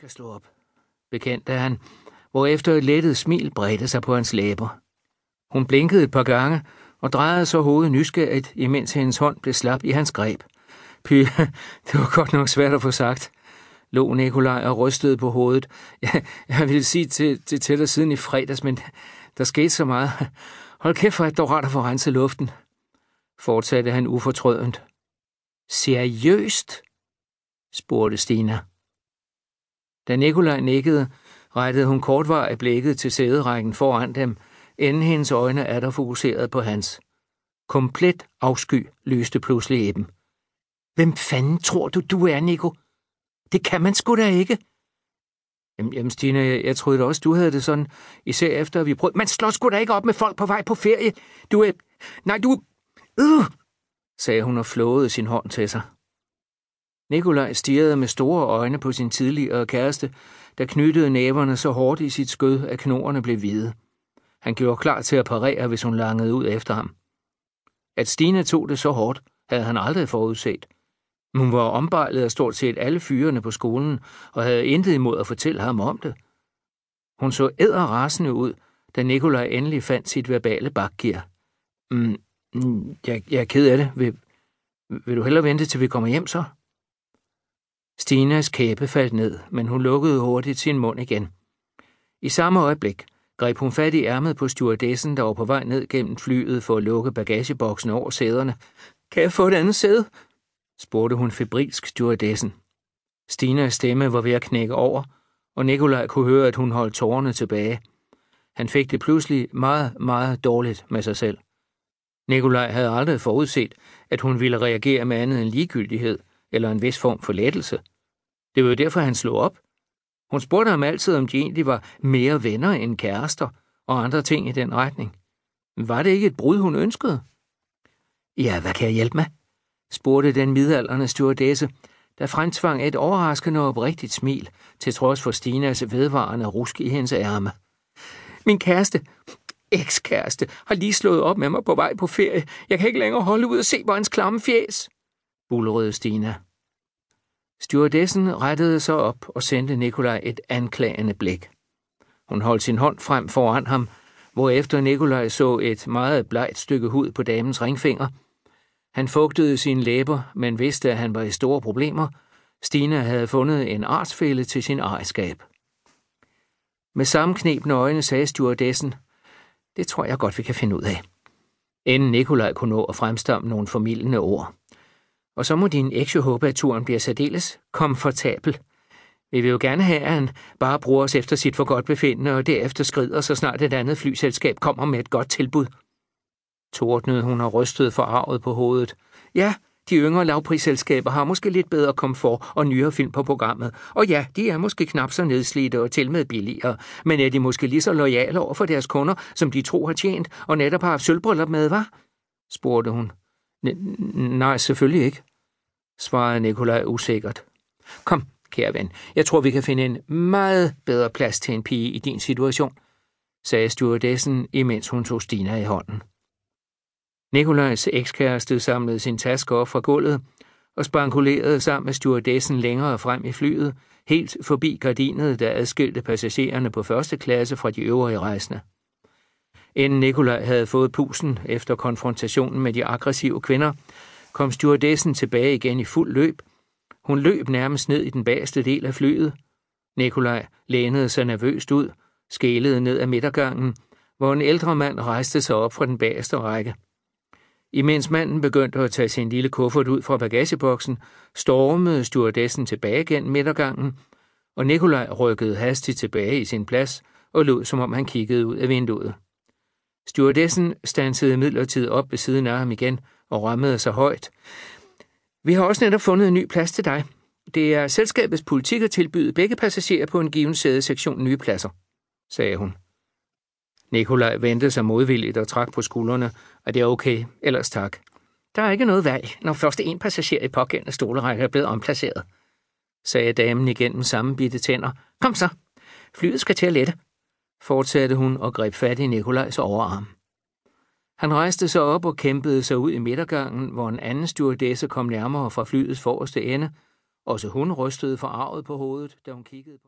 skal slå op, bekendte han, hvorefter et lettet smil bredte sig på hans læber. Hun blinkede et par gange og drejede så hovedet nysgerrigt, imens hendes hånd blev slap i hans greb. Py, det var godt nok svært at få sagt, lå Nikolaj og rystede på hovedet. Jeg, jeg ville sige til, til, til dig siden i fredags, men der skete så meget. Hold kæft for, at det rart at få renset luften, fortsatte han ufortrødent. Seriøst? spurgte Stina. Da Nikolaj nikkede, rettede hun kortvarigt blikket til sæderækken foran dem, inden hendes øjne er der fokuseret på hans. Komplet afsky lyste pludselig i dem. Hvem fanden tror du, du er, Nico? Det kan man sgu da ikke. Jamen, jamen Stine, jeg, jeg troede da også, du havde det sådan, især efter vi prøvede. Man slår sgu da ikke op med folk på vej på ferie. Du er... Nej, du... Øh, sagde hun og flåede sin hånd til sig. Nikolaj stirrede med store øjne på sin tidligere kæreste, der knyttede næverne så hårdt i sit skød, at knorene blev hvide. Han gjorde klar til at parere, hvis hun langede ud efter ham. At Stine tog det så hårdt, havde han aldrig forudset. Hun var ombejlet af stort set alle fyrene på skolen, og havde intet imod at fortælle ham om det. Hun så æderrasende ud, da Nikolaj endelig fandt sit verbale bakgear. Mm, mm jeg, jeg er ked af det. Vil, vil du hellere vente, til vi kommer hjem så? Stinas kæbe faldt ned, men hun lukkede hurtigt sin mund igen. I samme øjeblik greb hun fat i ærmet på stewardessen, der var på vej ned gennem flyet for at lukke bagageboksen over sæderne. Kan jeg få et andet sæde? spurgte hun febrilsk stewardessen. Stinas stemme var ved at knække over, og Nikolaj kunne høre, at hun holdt tårerne tilbage. Han fik det pludselig meget, meget dårligt med sig selv. Nikolaj havde aldrig forudset, at hun ville reagere med andet end ligegyldighed eller en vis form for lettelse. Det var jo derfor, han slog op. Hun spurgte ham altid, om de egentlig var mere venner end kærester og andre ting i den retning. Var det ikke et brud, hun ønskede? Ja, hvad kan jeg hjælpe med? spurgte den midalderne stewardesse, der fremtvang et overraskende og oprigtigt smil, til trods for Stinas vedvarende rusk i hendes ærme. Min kæreste, ekskæreste, har lige slået op med mig på vej på ferie. Jeg kan ikke længere holde ud og se på hans klamme fjes, bullerede Stina. Stewardessen rettede sig op og sendte Nikolaj et anklagende blik. Hun holdt sin hånd frem foran ham, hvorefter Nikolaj så et meget blegt stykke hud på damens ringfinger. Han fugtede sine læber, men vidste, at han var i store problemer. Stina havde fundet en artsfælde til sin ejerskab. Med sammenknebne øjne sagde stewardessen, det tror jeg godt, vi kan finde ud af. Inden Nikolaj kunne nå at fremstamme nogle formidlende ord. Og så må din eks jo håbe, at turen bliver særdeles komfortabel. Vi vil jo gerne have, at han bare bruger os efter sit for godt befindende, og derefter skrider, så snart et andet flyselskab kommer med et godt tilbud. Tordnede hun og rystede forarvet på hovedet. Ja, de yngre lavprisselskaber har måske lidt bedre komfort og nyere film på programmet. Og ja, de er måske knap så nedslidte og tilmed billigere. Men er de måske lige så lojale over for deres kunder, som de tror har tjent, og netop har haft sølvbriller med, var? spurgte hun. Nej, selvfølgelig ikke, svarede Nikolaj usikkert. Kom, kære ven, jeg tror, vi kan finde en meget bedre plads til en pige i din situation, sagde stewardessen, imens hun tog Stina i hånden. Nikolajs ekskæreste samlede sin taske op fra gulvet og spankulerede sammen med stewardessen længere frem i flyet, helt forbi gardinet, der adskilte passagererne på første klasse fra de øvrige rejsende. Inden Nikolaj havde fået pusen efter konfrontationen med de aggressive kvinder, kom stewardessen tilbage igen i fuld løb. Hun løb nærmest ned i den bagerste del af flyet. Nikolaj lænede sig nervøst ud, skælede ned ad midtergangen, hvor en ældre mand rejste sig op fra den bagerste række. Imens manden begyndte at tage sin lille kuffert ud fra bagageboksen, stormede stewardessen tilbage gennem midtergangen, og Nikolaj rykkede hastigt tilbage i sin plads og lod, som om han kiggede ud af vinduet. Stewardessen stansede midlertid op ved siden af ham igen og rammede sig højt. Vi har også netop fundet en ny plads til dig. Det er selskabets politik at tilbyde begge passagerer på en given sædesektion nye pladser, sagde hun. Nikolaj vendte sig modvilligt og trak på skuldrene, og det er okay, ellers tak. Der er ikke noget valg, når først en passager i pågældende stolerække er blevet omplaceret, sagde damen igen med samme bitte tænder. Kom så, flyet skal til at lette, fortsatte hun og greb fat i Nikolajs overarm. Han rejste sig op og kæmpede sig ud i midtergangen, hvor en anden stewardesse kom nærmere fra flyets forreste ende. Også hun rystede forarvet på hovedet, da hun kiggede på